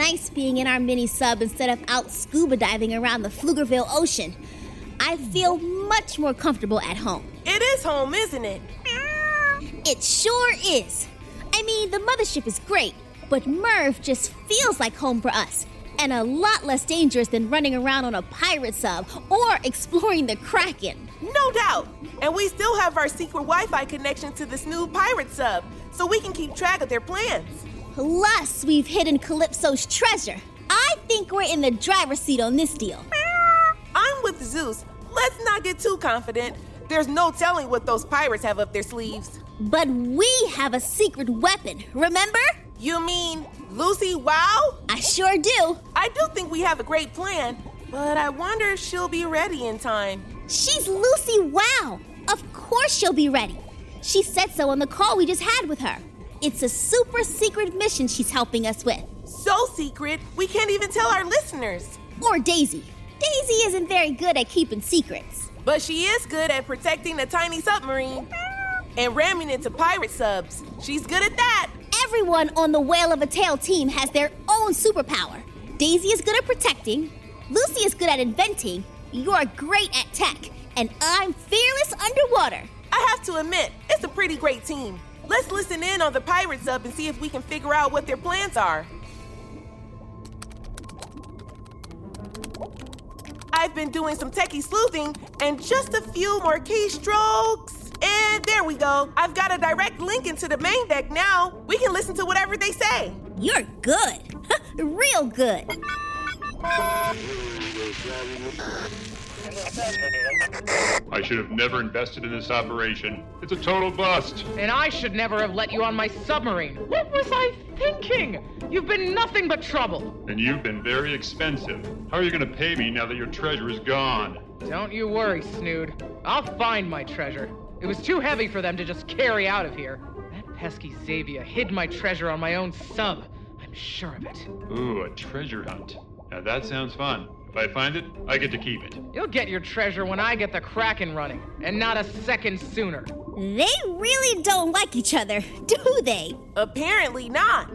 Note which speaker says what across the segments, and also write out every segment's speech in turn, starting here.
Speaker 1: Nice being in our mini sub instead of out scuba diving around the Pflugerville Ocean. I feel much more comfortable at home.
Speaker 2: It is home, isn't it?
Speaker 1: It sure is. I mean, the mothership is great, but Merv just feels like home for us. And a lot less dangerous than running around on a pirate sub or exploring the Kraken.
Speaker 2: No doubt. And we still have our secret Wi Fi connection to this new pirate sub, so we can keep track of their plans.
Speaker 1: Plus, we've hidden Calypso's treasure. I think we're in the driver's seat on this deal.
Speaker 2: Ah, I'm with Zeus. Let's not get too confident. There's no telling what those pirates have up their sleeves.
Speaker 1: But we have a secret weapon, remember?
Speaker 2: You mean Lucy Wow?
Speaker 1: I sure do.
Speaker 2: I do think we have a great plan, but I wonder if she'll be ready in time.
Speaker 1: She's Lucy Wow. Of course she'll be ready. She said so on the call we just had with her. It's a super secret mission she's helping us with.
Speaker 2: So secret, we can't even tell our listeners.
Speaker 1: Or Daisy. Daisy isn't very good at keeping secrets.
Speaker 2: But she is good at protecting a tiny submarine and ramming into pirate subs. She's good at that.
Speaker 1: Everyone on the Whale of a Tale team has their own superpower. Daisy is good at protecting, Lucy is good at inventing, you're great at tech, and I'm fearless underwater.
Speaker 2: I have to admit, it's a pretty great team. Let's listen in on the pirate sub and see if we can figure out what their plans are. I've been doing some techie sleuthing and just a few more keystrokes. And there we go. I've got a direct link into the main deck now. We can listen to whatever they say.
Speaker 1: You're good. Real good.
Speaker 3: I should have never invested in this operation. It's a total bust.
Speaker 4: And I should never have let you on my submarine. What was I thinking? You've been nothing but trouble.
Speaker 3: And you've been very expensive. How are you going to pay me now that your treasure is gone?
Speaker 4: Don't you worry, Snood. I'll find my treasure. It was too heavy for them to just carry out of here. That pesky Xavier hid my treasure on my own sub. I'm sure of it.
Speaker 3: Ooh, a treasure hunt. Now that sounds fun. If I find it, I get to keep it.
Speaker 4: You'll get your treasure when I get the Kraken running, and not a second sooner.
Speaker 1: They really don't like each other, do they?
Speaker 2: Apparently not.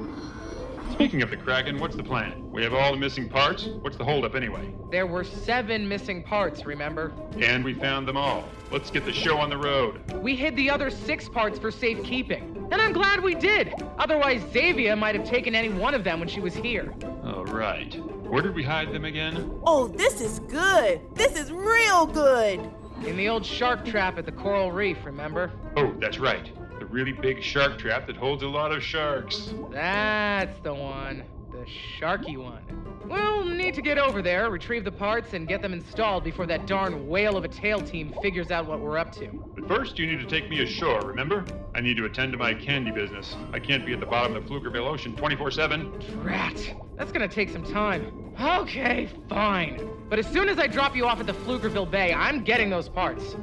Speaker 3: Speaking of the Kraken, what's the plan? We have all the missing parts? What's the holdup anyway?
Speaker 4: There were seven missing parts, remember?
Speaker 3: And we found them all. Let's get the show on the road.
Speaker 4: We hid the other six parts for safekeeping. And I'm glad we did. Otherwise, Xavier might have taken any one of them when she was here.
Speaker 3: All right. Where did we hide them again?
Speaker 2: Oh, this is good. This is real good.
Speaker 4: In the old shark trap at the coral reef, remember?
Speaker 3: Oh, that's right. The really big shark trap that holds a lot of sharks.
Speaker 4: That's the one. The sharky one. We'll need to get over there, retrieve the parts, and get them installed before that darn whale of a tale team figures out what we're up to.
Speaker 3: But first, you need to take me ashore, remember? I need to attend to my candy business. I can't be at the bottom of the Pflugerville Ocean 24 7.
Speaker 4: Rat. That's gonna take some time. Okay, fine. But as soon as I drop you off at the Pflugerville Bay, I'm getting those parts.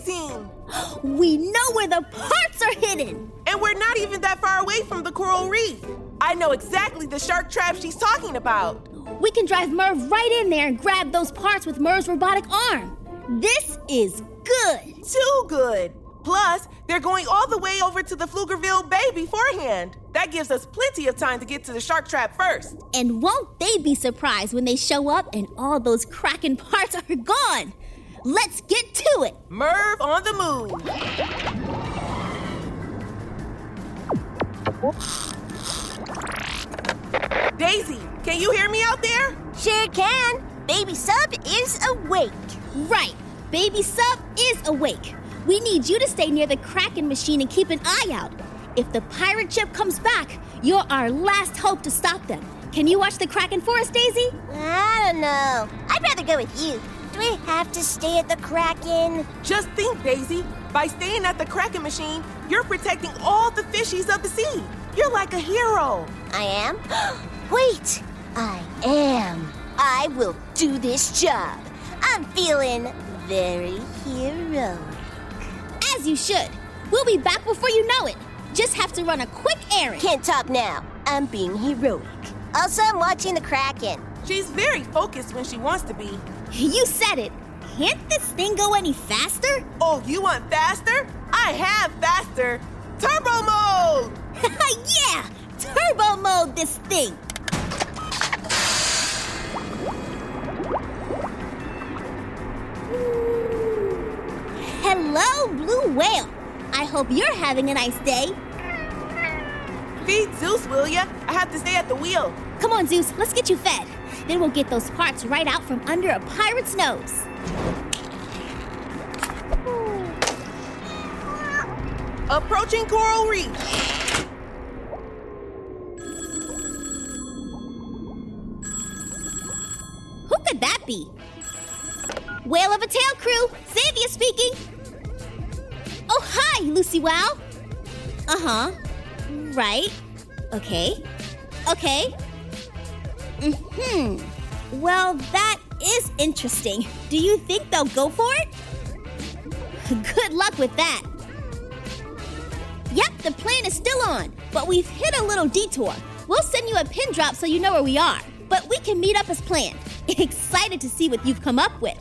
Speaker 2: Amazing!
Speaker 1: We know where the parts are hidden!
Speaker 2: And we're not even that far away from the coral reef. I know exactly the shark trap she's talking about.
Speaker 1: We can drive Merv right in there and grab those parts with Merv's robotic arm. This is good.
Speaker 2: Too good. Plus, they're going all the way over to the Pflugerville Bay beforehand. That gives us plenty of time to get to the shark trap first.
Speaker 1: And won't they be surprised when they show up and all those Kraken parts are gone? Let's get to it.
Speaker 2: Merv on the move. Daisy, can you hear me out there?
Speaker 5: Sure can. Baby Sub is awake.
Speaker 1: Right. Baby Sub is awake. We need you to stay near the Kraken machine and keep an eye out. If the pirate ship comes back, you're our last hope to stop them. Can you watch the Kraken for us, Daisy?
Speaker 5: I don't know. I'd rather go with you. Do we have to stay at the Kraken?
Speaker 2: Just think, Daisy. By staying at the Kraken machine, you're protecting all the fishies of the sea. You're like a hero.
Speaker 5: I am? Wait, I am. I will do this job. I'm feeling very heroic.
Speaker 1: As you should. We'll be back before you know it. Just have to run a quick errand.
Speaker 5: Can't talk now. I'm being heroic. Also, I'm watching the Kraken.
Speaker 2: She's very focused when she wants to be.
Speaker 1: You said it. Can't this thing go any faster?
Speaker 2: Oh, you want faster? I have faster. Turbo mode!
Speaker 1: yeah! Turbo mode this thing! Hello, Blue Whale. I hope you're having a nice day.
Speaker 2: Feed Zeus, will ya? I have to stay at the wheel.
Speaker 1: Come on, Zeus, let's get you fed. Then we'll get those parts right out from under a pirate's nose.
Speaker 2: Approaching coral reef.
Speaker 1: Who could that be? Whale of a Tale crew, Xavier speaking. Oh, hi, Lucy Wow. Uh huh. Right. Okay. Okay. Hmm. Well, that is interesting. Do you think they'll go for it? Good luck with that. Yep, the plan is still on, but we've hit a little detour. We'll send you a pin drop so you know where we are, but we can meet up as planned. Excited to see what you've come up with.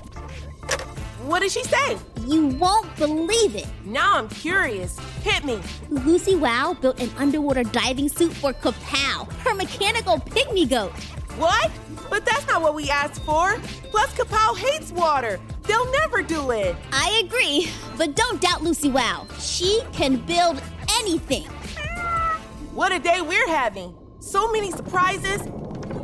Speaker 2: What did she say?
Speaker 1: You won't believe it.
Speaker 2: Now I'm curious. Hit me.
Speaker 1: Lucy Wow built an underwater diving suit for Kapow, her mechanical pygmy goat.
Speaker 2: What? But that's not what we asked for. Plus, Kapow hates water. They'll never do it.
Speaker 1: I agree, but don't doubt Lucy Wow. She can build anything.
Speaker 2: What a day we're having. So many surprises.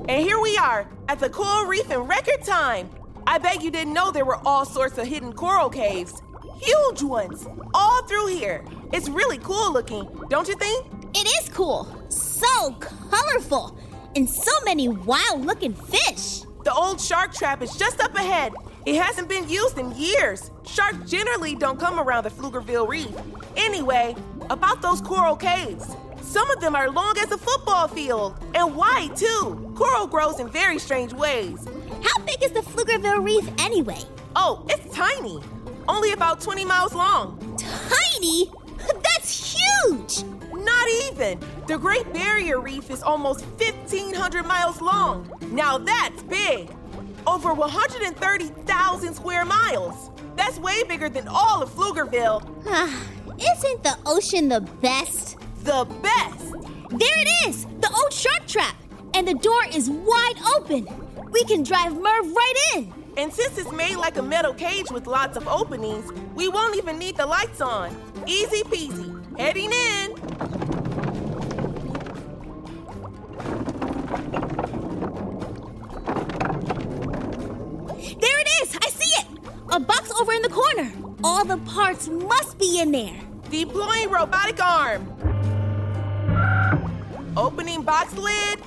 Speaker 2: And here we are at the coral reef in record time. I bet you didn't know there were all sorts of hidden coral caves. Huge ones, all through here. It's really cool looking, don't you think?
Speaker 1: It is cool. So colorful. And so many wild looking fish.
Speaker 2: The old shark trap is just up ahead. It hasn't been used in years. Sharks generally don't come around the Pflugerville Reef. Anyway, about those coral caves. Some of them are long as a football field and wide too. Coral grows in very strange ways.
Speaker 1: How big is the Pflugerville Reef anyway?
Speaker 2: Oh, it's tiny. Only about 20 miles long.
Speaker 1: Tiny? That's huge!
Speaker 2: Not even. The Great Barrier Reef is almost 1,500 miles long. Now that's big. Over 130,000 square miles. That's way bigger than all of Pflugerville.
Speaker 1: Ah, isn't the ocean the best?
Speaker 2: The best.
Speaker 1: There it is! The old shark trap! And the door is wide open. We can drive Merv right in.
Speaker 2: And since it's made like a metal cage with lots of openings, we won't even need the lights on. Easy peasy. Heading in.
Speaker 1: All the parts must be in there.
Speaker 2: Deploying robotic arm. Opening box lid.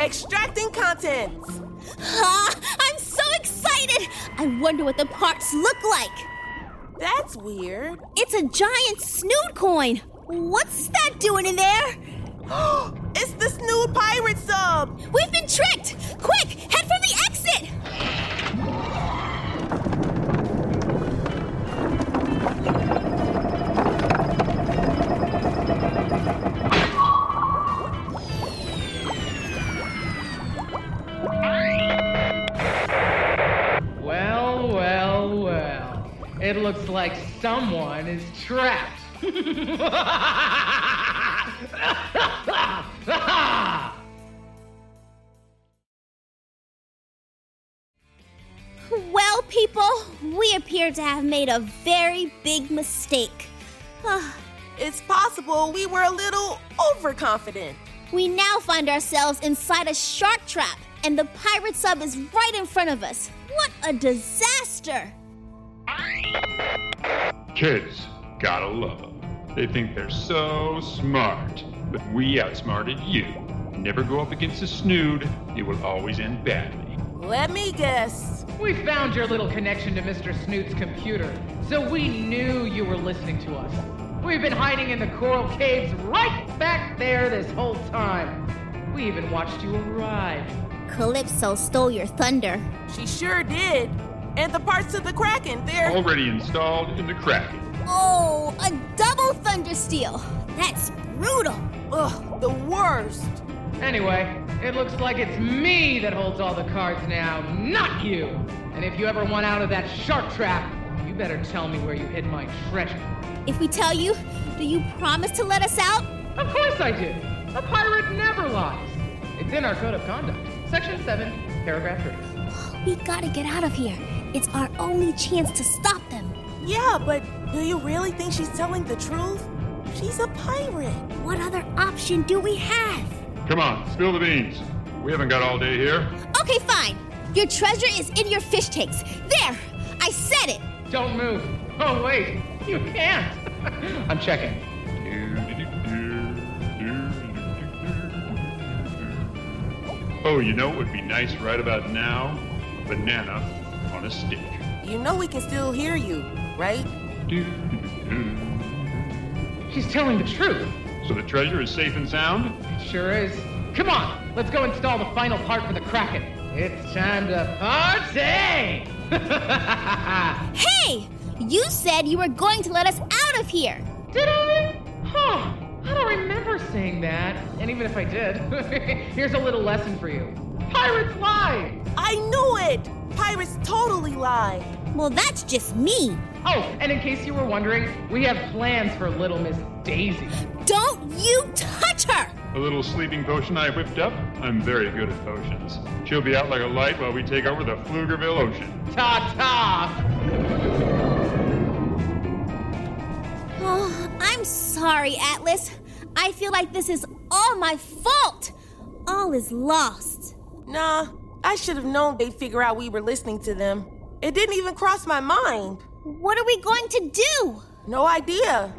Speaker 2: Extracting contents.
Speaker 1: Ah, I'm so excited! I wonder what the parts look like.
Speaker 2: That's weird.
Speaker 1: It's a giant snood coin. What's that doing in there?
Speaker 2: it's the Snood Pirate Sub.
Speaker 1: We've been tricked! Quick, head for the
Speaker 4: it looks like someone is trapped.
Speaker 1: Well, people, we appear to have made a very big mistake.
Speaker 2: Ah, it's possible we were a little overconfident.
Speaker 1: we now find ourselves inside a shark trap, and the pirate sub is right in front of us. What a disaster!
Speaker 3: Kids, gotta love them. They think they're so smart, but we outsmarted you. Never go up against a snood, it will always end badly.
Speaker 2: Let me guess.
Speaker 4: We found your little connection to Mr. Snood's computer, so we knew you were listening to us. We've been hiding in the coral caves right back there this whole time. We even watched you arrive.
Speaker 1: Calypso stole your thunder.
Speaker 2: She sure did. And the parts of the Kraken, they're.
Speaker 3: Already installed in the Kraken.
Speaker 1: Oh, a double thunder steal. That's brutal.
Speaker 2: Ugh, the worst.
Speaker 4: Anyway, it looks like it's me that holds all the cards now, not you. And if you ever want out of that shark trap, you better tell me where you hid my treasure.
Speaker 1: If we tell you, do you promise to let us out?
Speaker 4: Of course I do. A pirate never lies. It's in our code of conduct, section 7, paragraph 3.
Speaker 1: We gotta get out of here. It's our only chance to stop them.
Speaker 2: Yeah, but do you really think she's telling the truth? She's a pirate.
Speaker 1: What other option do we have?
Speaker 3: Come on, spill the beans. We haven't got all day here.
Speaker 1: Okay, fine. Your treasure is in your fish tanks. There! I said it!
Speaker 4: Don't move. Oh, wait. You can't. I'm checking.
Speaker 3: Oh, you know what would be nice right about now? A banana on a stick.
Speaker 2: You know we can still hear you, right?
Speaker 4: She's telling the truth.
Speaker 3: So the treasure is safe and sound?
Speaker 4: It sure is. Come on, let's go install the final part for the Kraken. It's time to party!
Speaker 1: Hey! You said you were going to let us out of here.
Speaker 4: Did I? Huh. I don't remember saying that. And even if I did, here's a little lesson for you. Pirates lie!
Speaker 2: I knew it! Pirates totally lie.
Speaker 1: Well, that's just me.
Speaker 4: Oh, and in case you were wondering, we have plans for little Miss Daisy.
Speaker 1: Don't you touch her!
Speaker 3: A little sleeping potion I whipped up? I'm very good at potions. She'll be out like a light while we take over the Pflugerville Ocean.
Speaker 4: Ta ta!
Speaker 1: Oh, I'm sorry, Atlas. I feel like this is all my fault. All is lost.
Speaker 2: Nah, I should have known they'd figure out we were listening to them. It didn't even cross my mind.
Speaker 1: What are we going to do?
Speaker 2: No idea.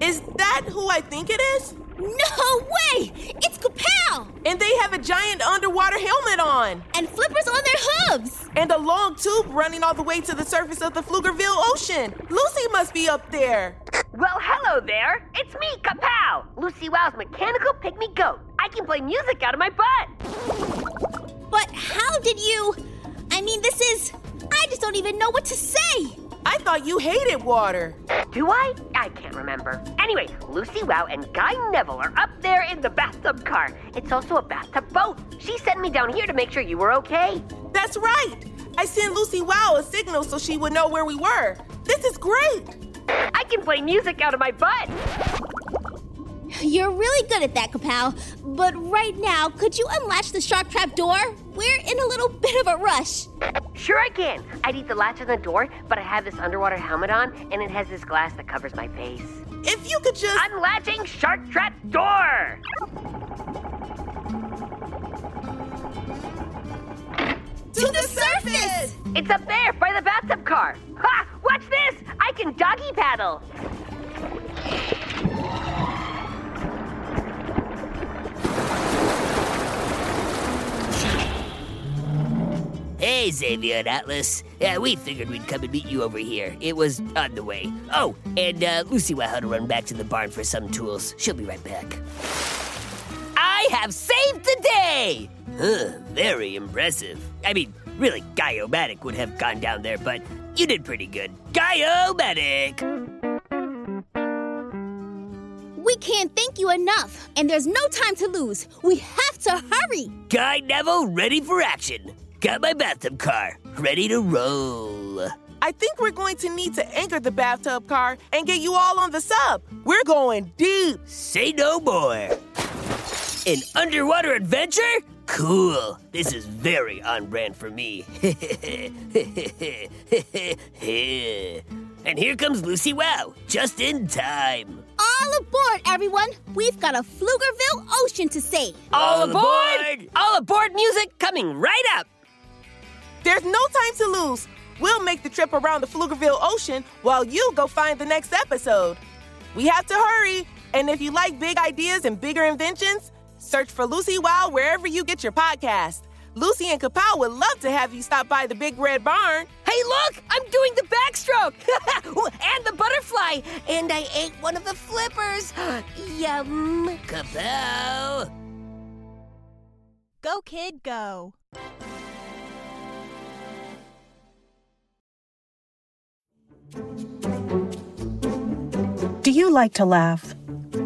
Speaker 2: Is that who I think it is?
Speaker 1: No way! It's Kapow!
Speaker 2: And they have a giant underwater helmet on.
Speaker 1: And flippers on their hooves!
Speaker 2: And a long tube running all the way to the surface of the Pflugerville Ocean. Lucy must be up there.
Speaker 6: Well, hello there. It's me, Kapow, Lucy Wow's mechanical pygmy goat. I can play music out of my butt.
Speaker 1: But how did you. I mean, this is. I just don't even know what to say!
Speaker 2: I thought you hated water.
Speaker 6: Do I? I can't remember. Anyway, Lucy Wow and Guy Neville are up there in the bathtub car. It's also a bathtub boat. She sent me down here to make sure you were okay.
Speaker 2: That's right. I sent Lucy Wow a signal so she would know where we were. This is great.
Speaker 6: I can play music out of my butt.
Speaker 1: You're really good at that, Kapow. But right now, could you unlatch the shark trap door? We're in a little bit of a rush.
Speaker 6: Sure, I can. I need the latch on the door, but I have this underwater helmet on, and it has this glass that covers my face.
Speaker 2: If you could just.
Speaker 6: Unlatching shark trap door!
Speaker 2: to the surface!
Speaker 6: It's up there by the bathtub car. Ha! Watch this! I can doggy paddle.
Speaker 7: Hey, Xavier and Atlas. Yeah, we figured we'd come and meet you over here. It was on the way. Oh, and uh, Lucy will have to run back to the barn for some tools. She'll be right back. I have saved the day! Huh, very impressive. I mean, really, Guy-O-Matic would have gone down there, but you did pretty good. Guy-O-Matic!
Speaker 1: We can't thank you enough, and there's no time to lose. We have to hurry.
Speaker 7: Guy Neville, ready for action. Got my bathtub car, ready to roll.
Speaker 2: I think we're going to need to anchor the bathtub car and get you all on the sub. We're going deep.
Speaker 7: Say no more. An underwater adventure? Cool. This is very on brand for me. and here comes Lucy Wow, just in time.
Speaker 1: All aboard, everyone. We've got a Pflugerville ocean to save.
Speaker 7: All aboard!
Speaker 6: All aboard music coming right up!
Speaker 2: There's no time to lose. We'll make the trip around the Pflugerville Ocean while you go find the next episode. We have to hurry, and if you like big ideas and bigger inventions, search for Lucy Wow wherever you get your podcast. Lucy and Kapow would love to have you stop by the Big Red Barn.
Speaker 6: Hey, look! I'm doing the backstroke! and the butterfly! And I ate one of the flippers! Yum!
Speaker 7: Kapow!
Speaker 8: Go, kid, go.
Speaker 9: Do you like to laugh?